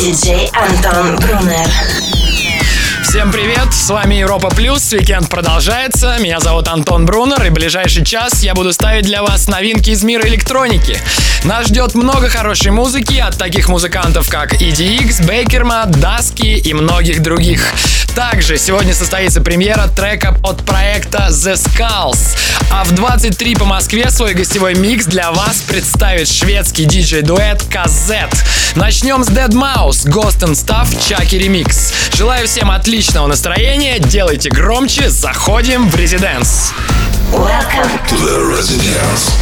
Welcome Диджей Антон Брунер. Всем привет, с вами Европа Плюс, Уикенд продолжается, меня зовут Антон Брунер, и ближайший час я буду ставить для вас новинки из мира электроники. Нас ждет много хорошей музыки от таких музыкантов, как EDX, Bakermat, Dusky и многих других. Также сегодня состоится премьера трека от проекта The Skulls. А в 23 по Москве свой гостевой микс для вас представит шведский диджей-дуэт Cazzette. Начнем с Dead Mouse, Ghost and Stuff, Чаки ремикс. Желаю всем отличного настроения, делайте громче, заходим в резиденс. Welcome. to the Residence.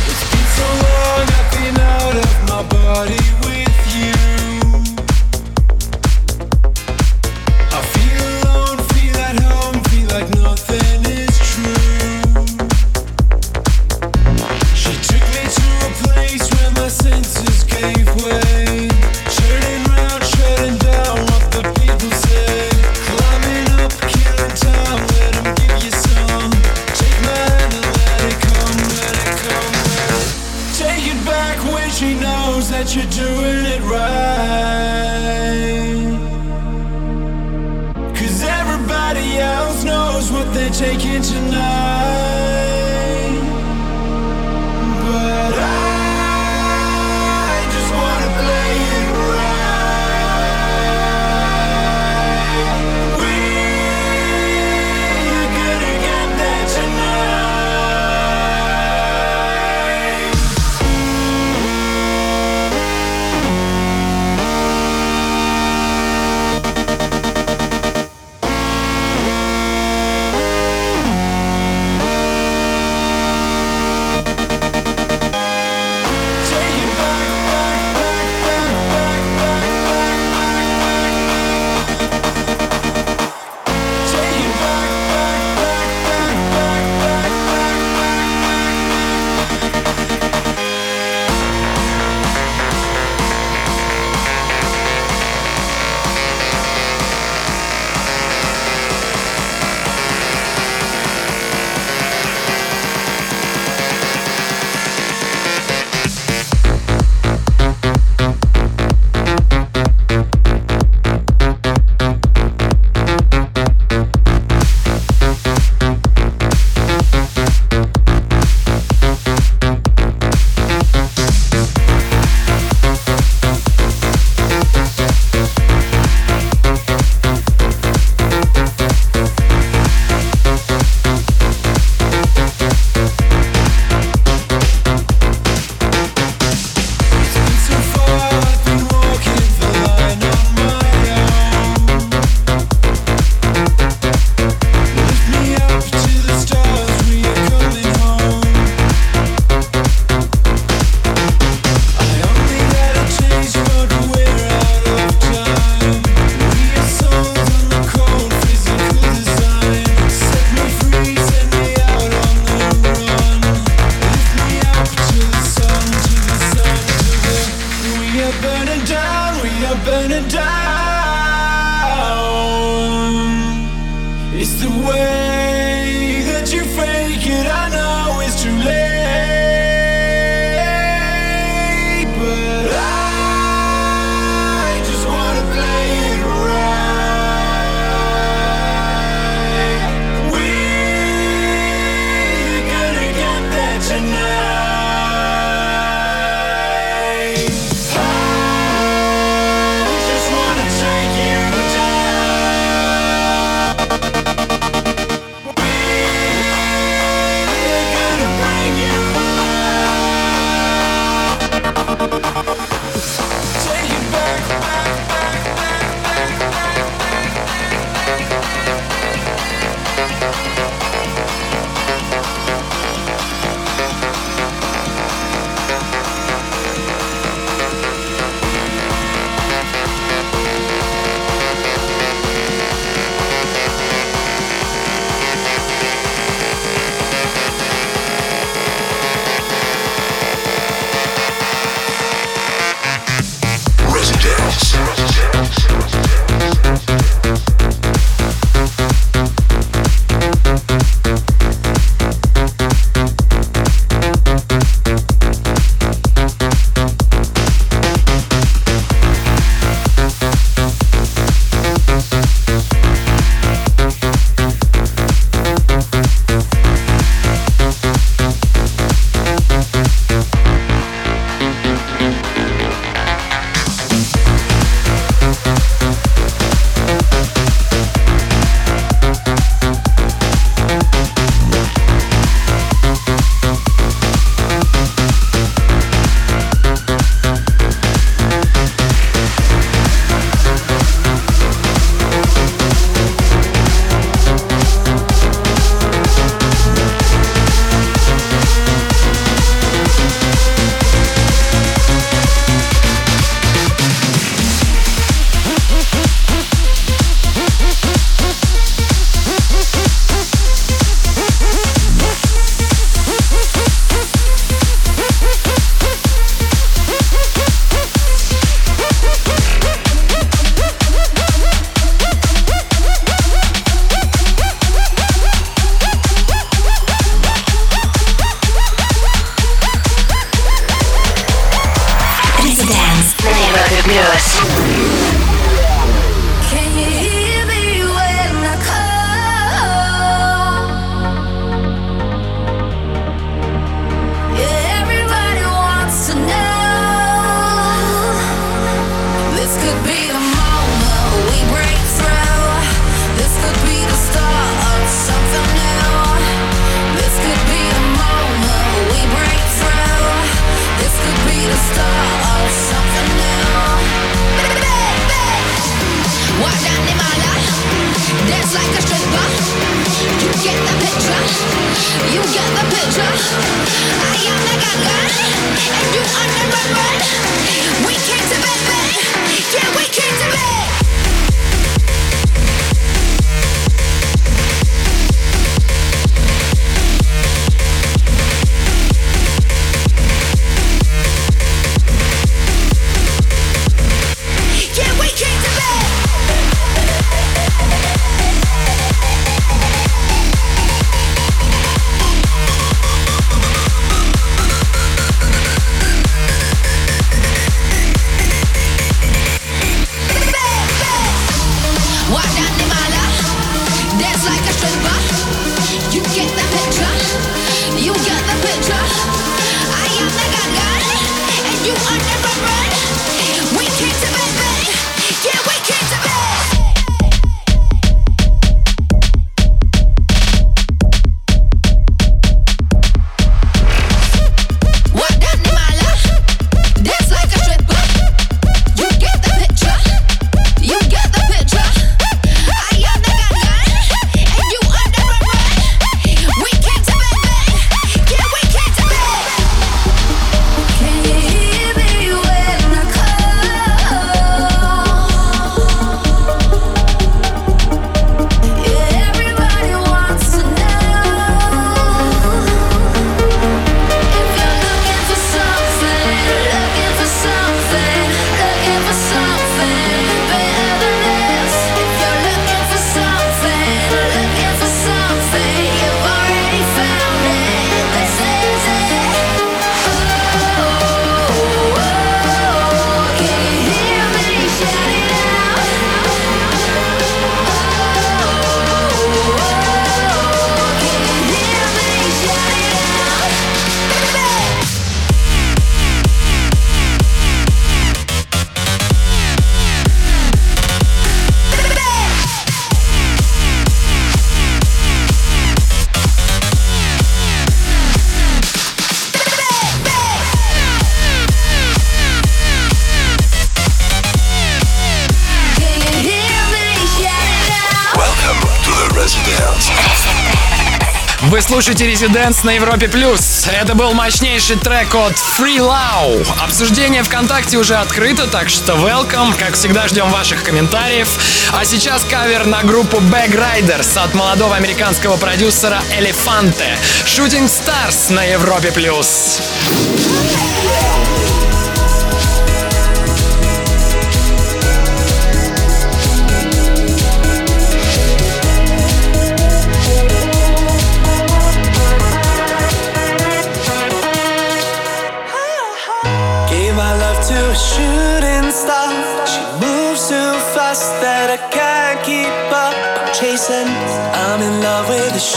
слушаете Резиденс на Европе Плюс. Это был мощнейший трек от Free Low. Обсуждение ВКонтакте уже открыто, так что welcome. Как всегда, ждем ваших комментариев. А сейчас кавер на группу Bag Riders от молодого американского продюсера Elefante. Shooting Stars на Европе Плюс.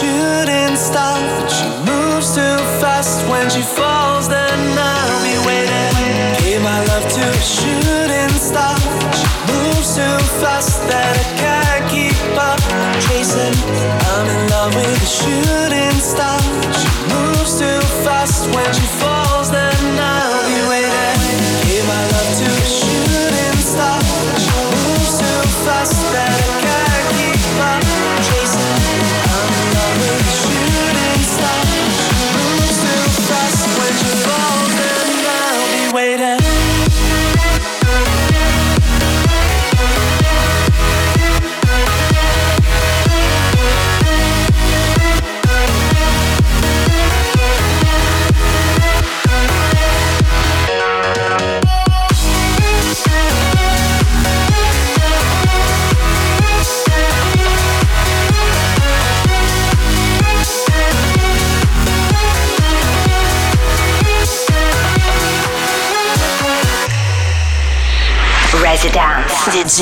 shouldn't stop. But she moves too fast when she falls, then I'll be waiting. Gave my love to a shooting star. She moves too fast that I can't keep up. Chasing, I'm in love with a shooting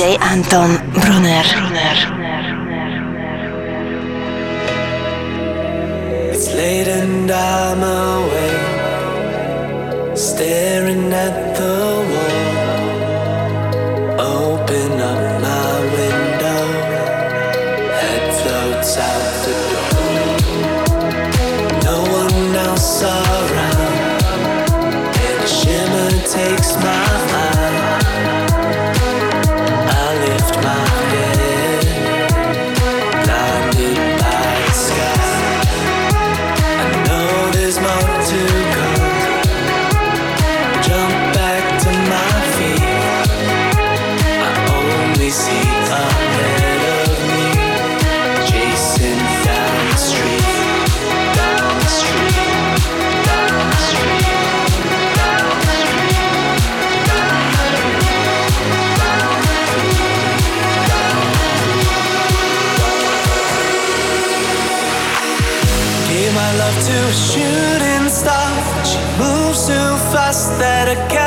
Residence. Диджей Антон Jump that I can't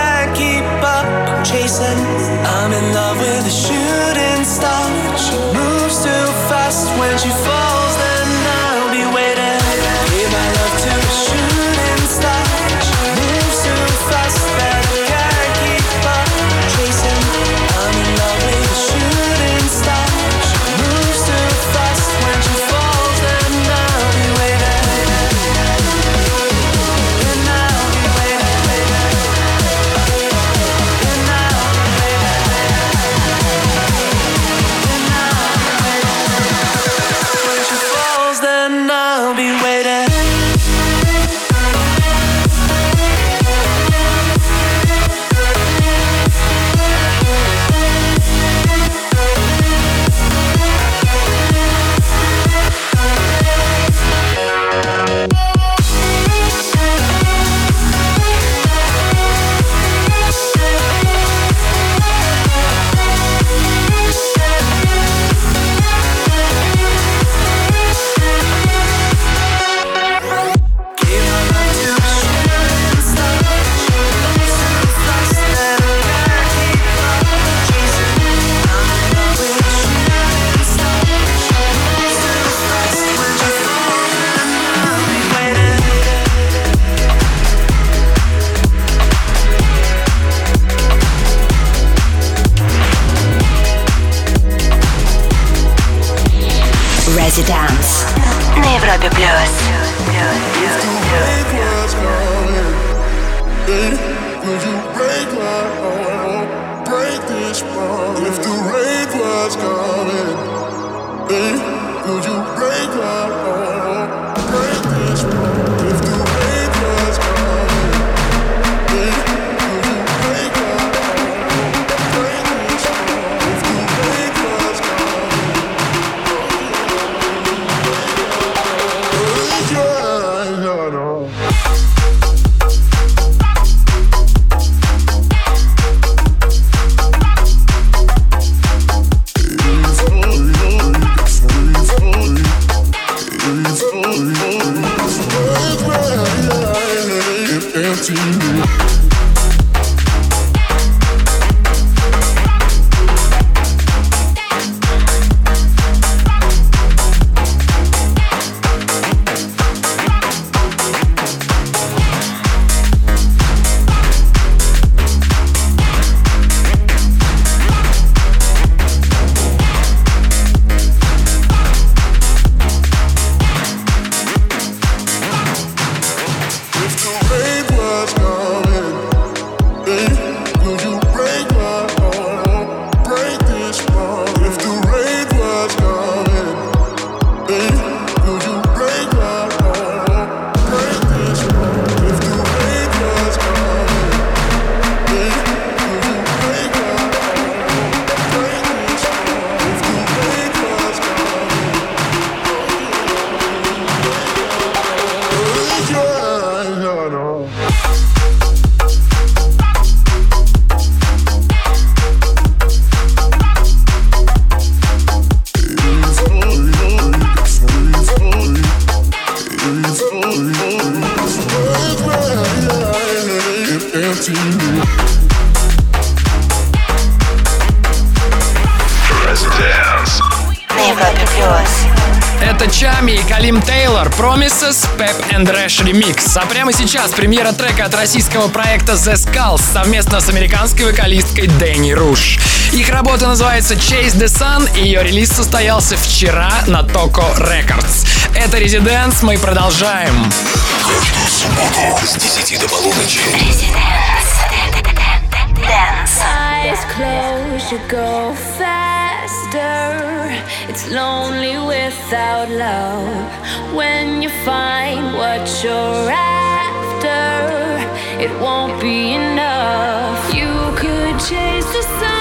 Rash Remix. А прямо сейчас премьера трека от российского проекта The Skulls совместно с американской вокалисткой Дэнни Руш. Их работа называется Chase the Sun, и ее релиз состоялся вчера на Toco Records. Это Residents, мы продолжаем. С 10 до полуночи. Eyes closed, you go faster. It's lonely without love. When you find what you're after, it won't be enough. You could chase the sun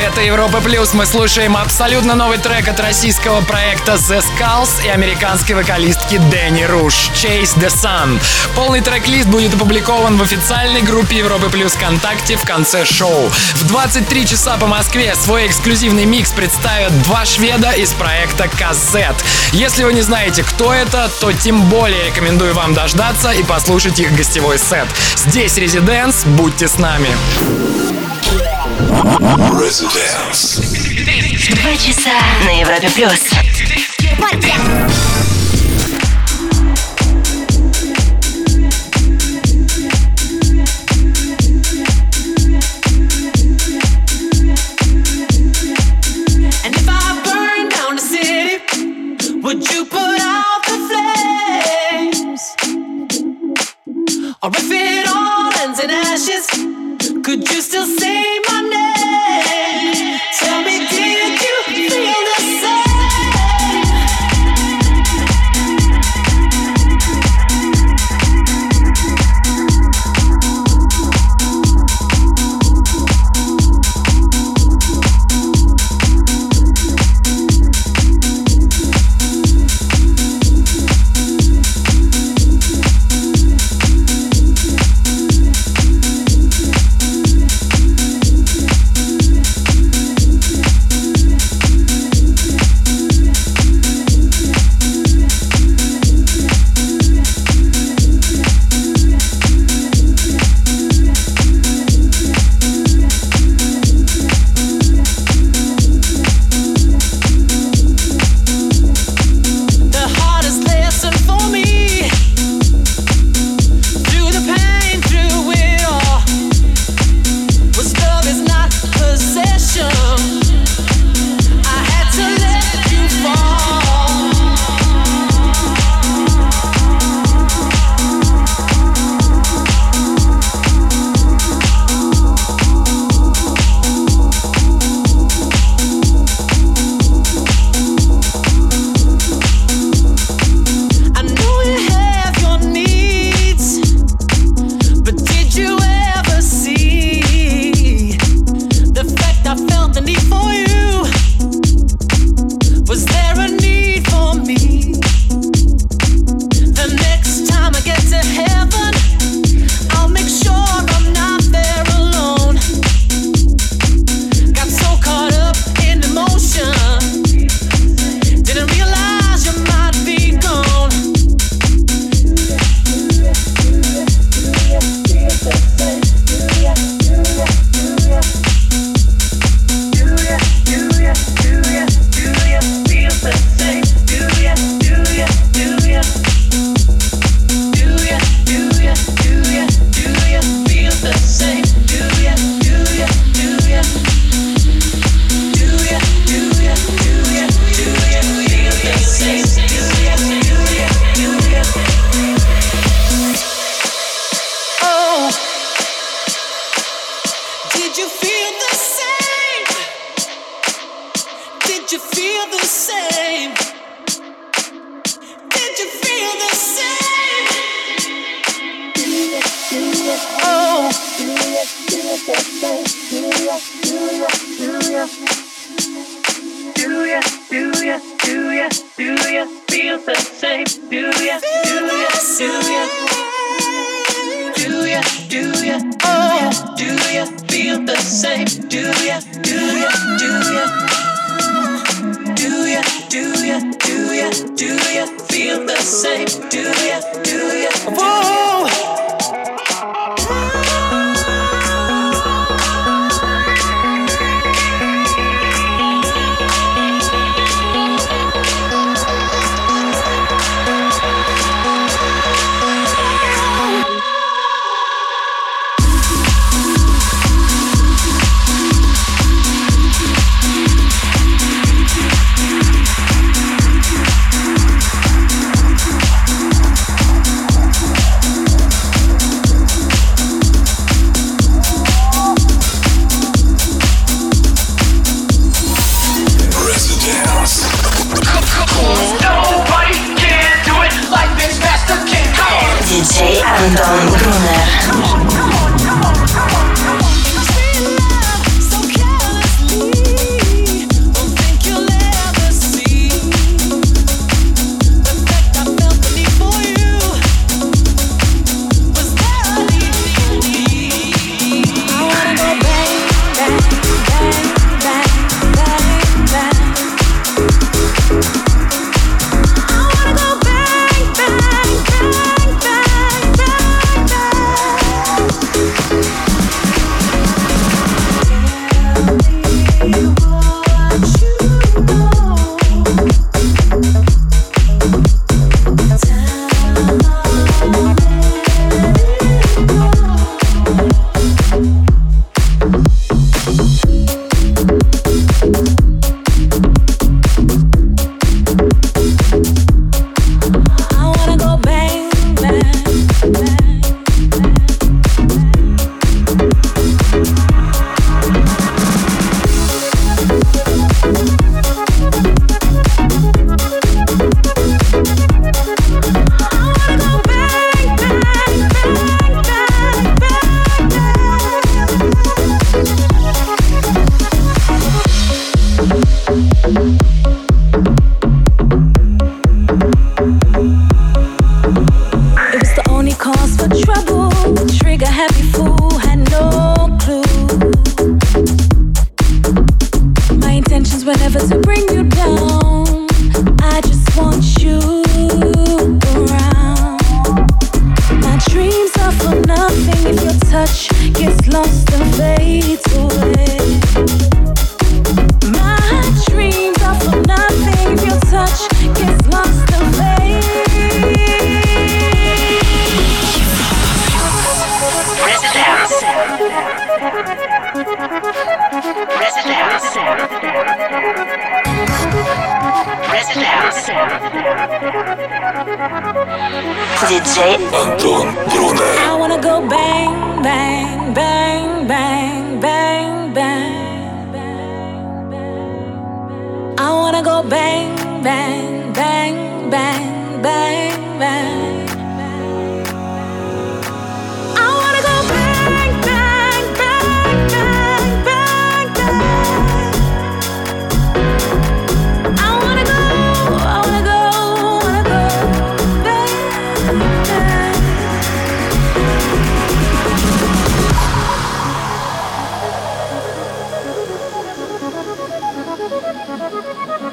Это Европа Плюс. Мы слушаем абсолютно новый трек от российского проекта The Skulls и американской вокалистки Дэнни Руш Chase the Sun. Полный трек-лист будет опубликован в официальной группе Европы Плюс ВКонтакте в конце шоу. В 23 часа по Москве свой эксклюзивный микс представят два шведа из проекта KZ. Если вы не знаете, кто это, то тем более рекомендую вам дождаться и послушать их гостевой сет. Здесь Резиденс, будьте с нами. Residence. Два часа на Европе плюс.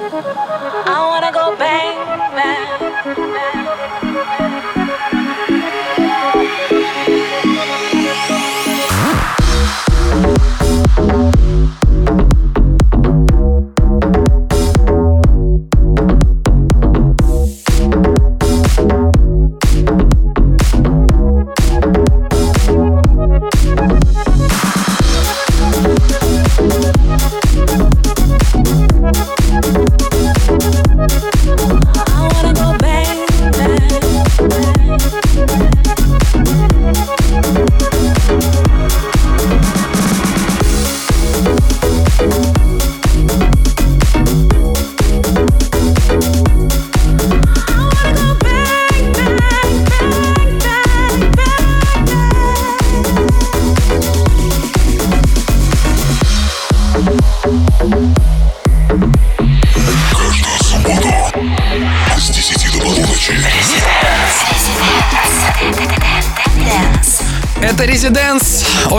I wanna go bang, bang, bang.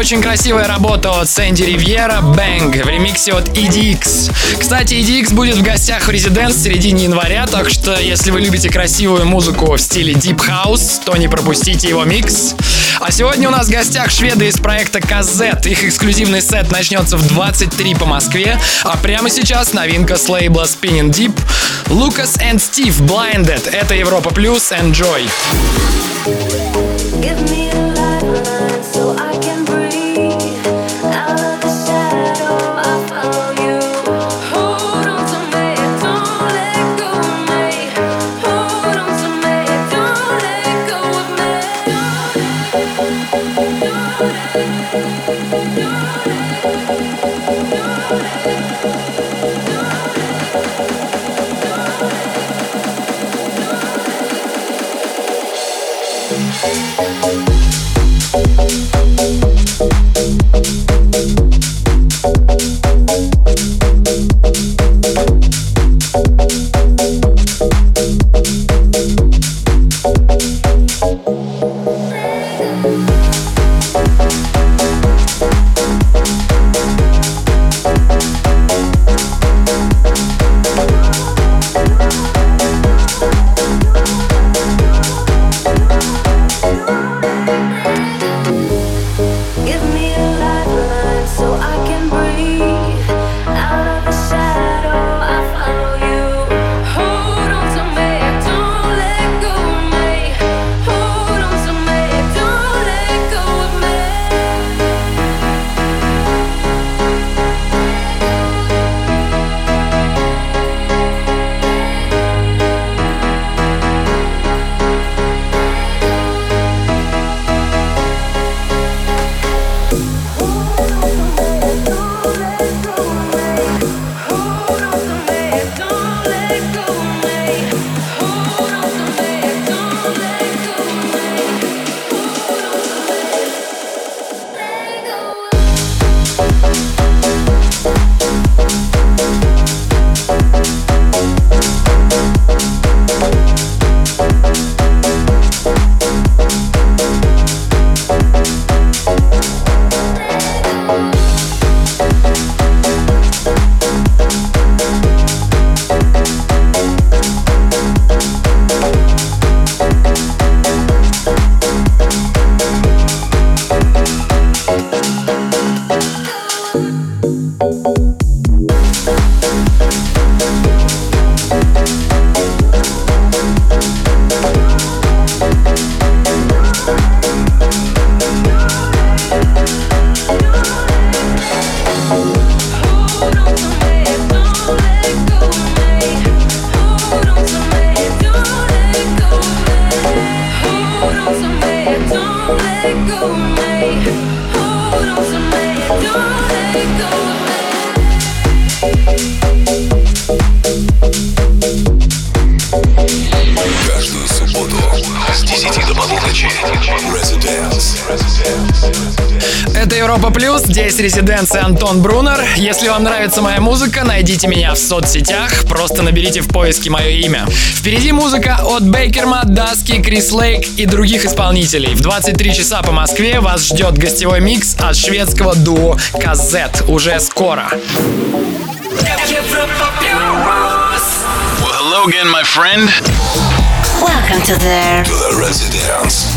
Очень красивая работа от Сэнди Ривьера Bang в ремиксе от EDX. Кстати, EDX будет в гостях в Residence в середине января, так что если вы любите красивую музыку в стиле Deep House, то не пропустите его микс. А сегодня у нас в гостях шведы из проекта KZ. Их эксклюзивный сет начнется в 23 по Москве, а прямо сейчас новинка с лейбла Spinning Deep. Lucas and Steve Blinded. Это Европа Плюс. Enjoy. Give me Европа Плюс, здесь резиденция Антон Брунер. Если вам нравится моя музыка, найдите меня в соцсетях, просто наберите в поиске мое имя. Впереди музыка от Бейкерма, Даски, Крис Лейк и других исполнителей. В 23 часа по Москве вас ждет гостевой микс от шведского дуо Казет. Уже скоро. Well, hello again, my friend. Welcome to the To the Residence.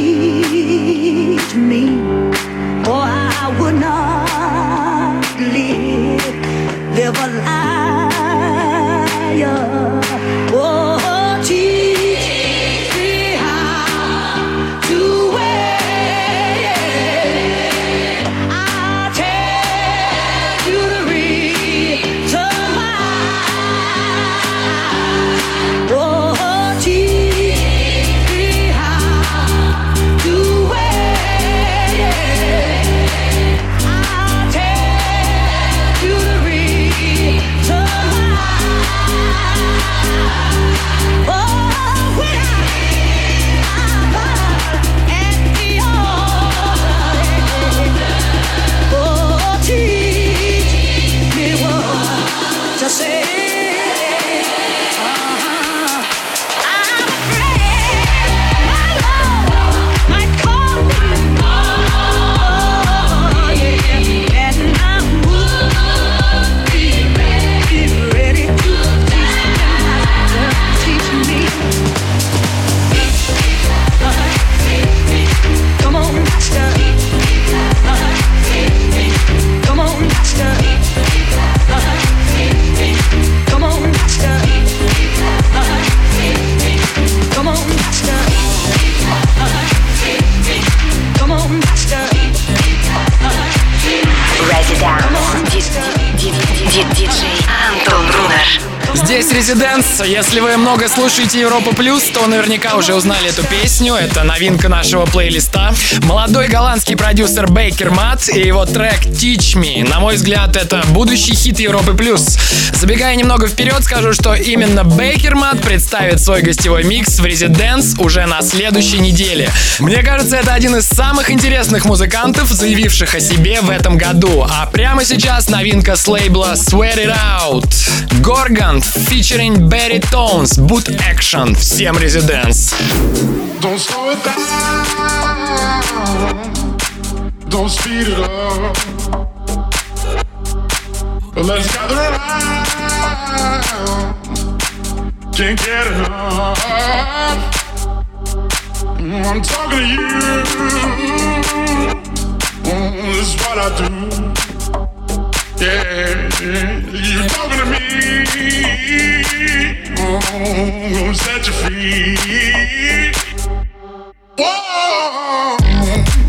Teach me, or I would not live, live a liar. Диджей Антон Брунер. Здесь Резиденс. Если вы много слушаете Европа Плюс, то наверняка уже узнали эту песню. Это новинка нашего плейлиста. Молодой голландский продюсер Бейкер Мат и его трек Teach Me. На мой взгляд, это будущий хит Европы Плюс. Забегая немного вперед, скажу, что именно Бейкер Мат представит свой гостевой микс в Резиденс уже на следующей неделе. Мне кажется, это один из самых интересных музыкантов, заявивших о себе в этом году. А прямо сейчас новинка с лейбла Sweat It Out. Горган featuring Barry Tones, Boot Action. Всем. Mm, I'm talking to you. Mm, This is what I do. Yeah, you talking to me. Mm, Gonna set you free. Whoa.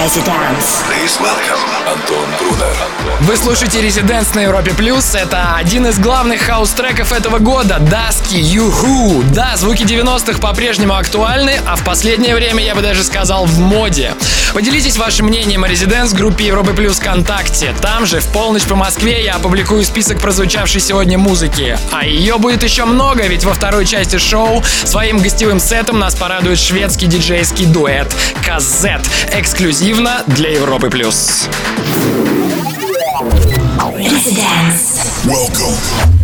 ResiDance. Please welcome Антон Брунер. Вы слушаете ResiDance на Европе Плюс. Это один из главных хаус-треков этого года. Dusky, Yoohoo. Да, звуки 90-х по-прежнему актуальны, а в последнее время, я бы даже сказал, в моде. Поделитесь вашим мнением о ResiDance группе Европы Плюс ВКонтакте. Там же в полночь по Москве я опубликую список прозвучавшей сегодня музыки. А ее будет еще много, ведь во второй части шоу своим гостевым сетом нас порадует шведский диджейский дуэт Казет. Эксклюзивно для Европы Плюс. Residence. Welcome.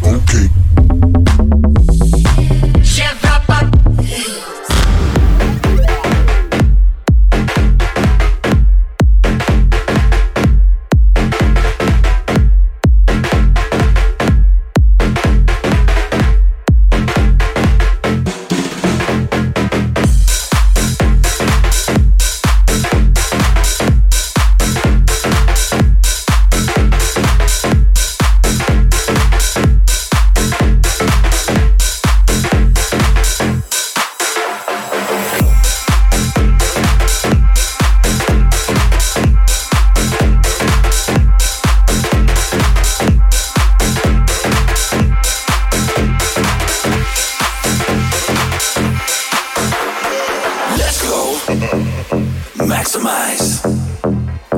Maximize.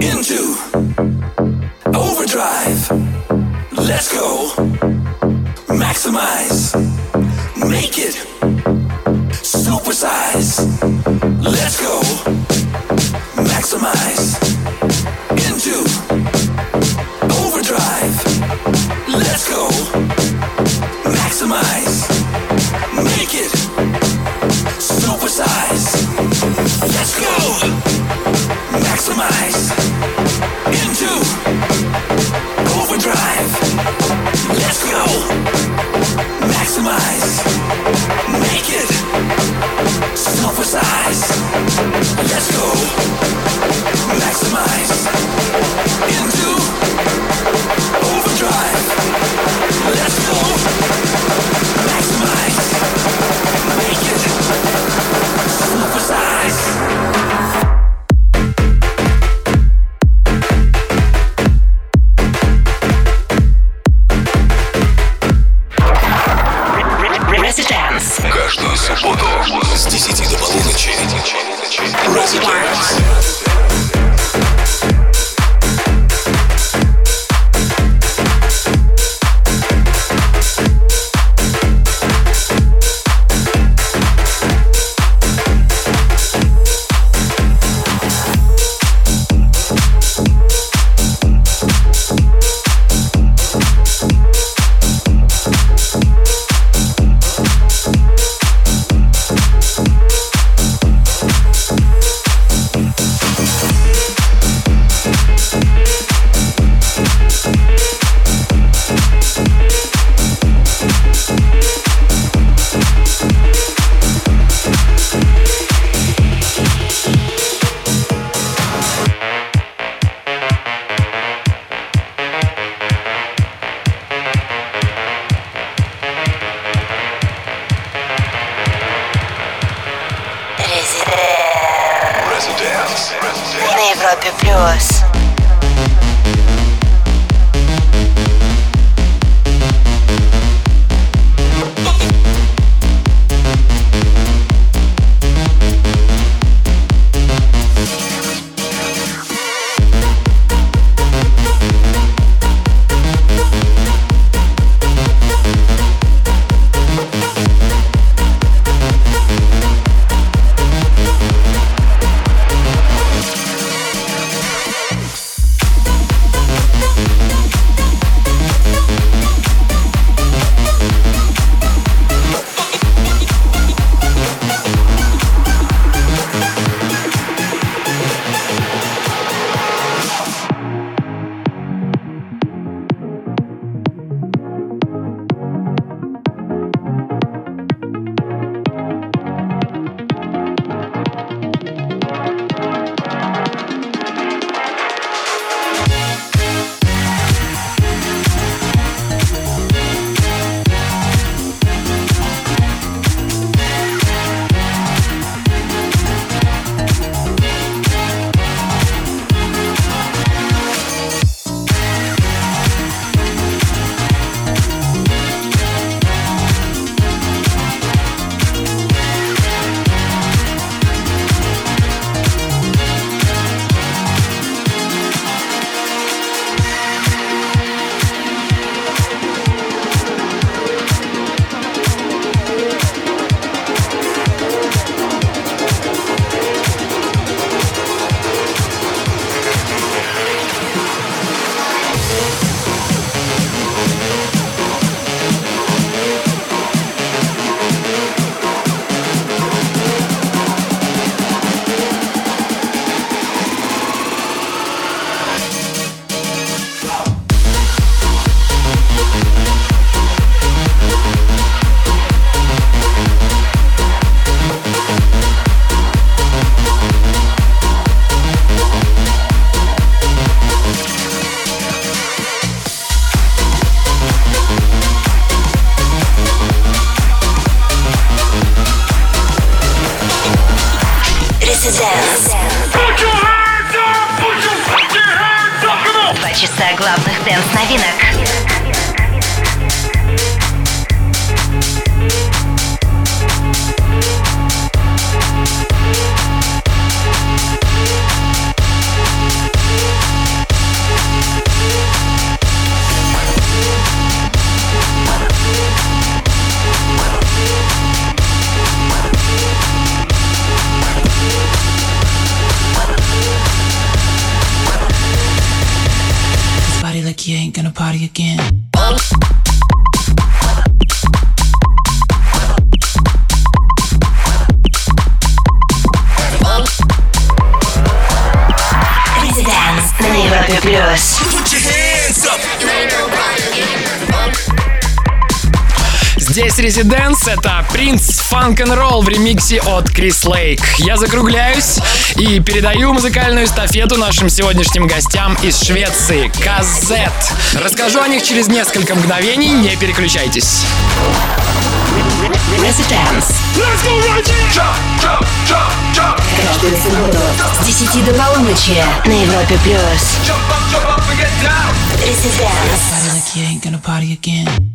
Into overdrive. Let's go. Maximize. Make it. Supersize. Let's go. Часа главных дэнс-новинок. Здесь Резиденс, это Принц Фанк н Ролл в ремиксе от Крис Лейк. Я закругляюсь и передаю музыкальную эстафету нашим сегодняшним гостям из Швеции, Казет. Расскажу о них через несколько мгновений, не переключайтесь. Residence. Каждую субботу с 10 до полуночи на Европе плюс. Residence. Body like you ain't gonna party again.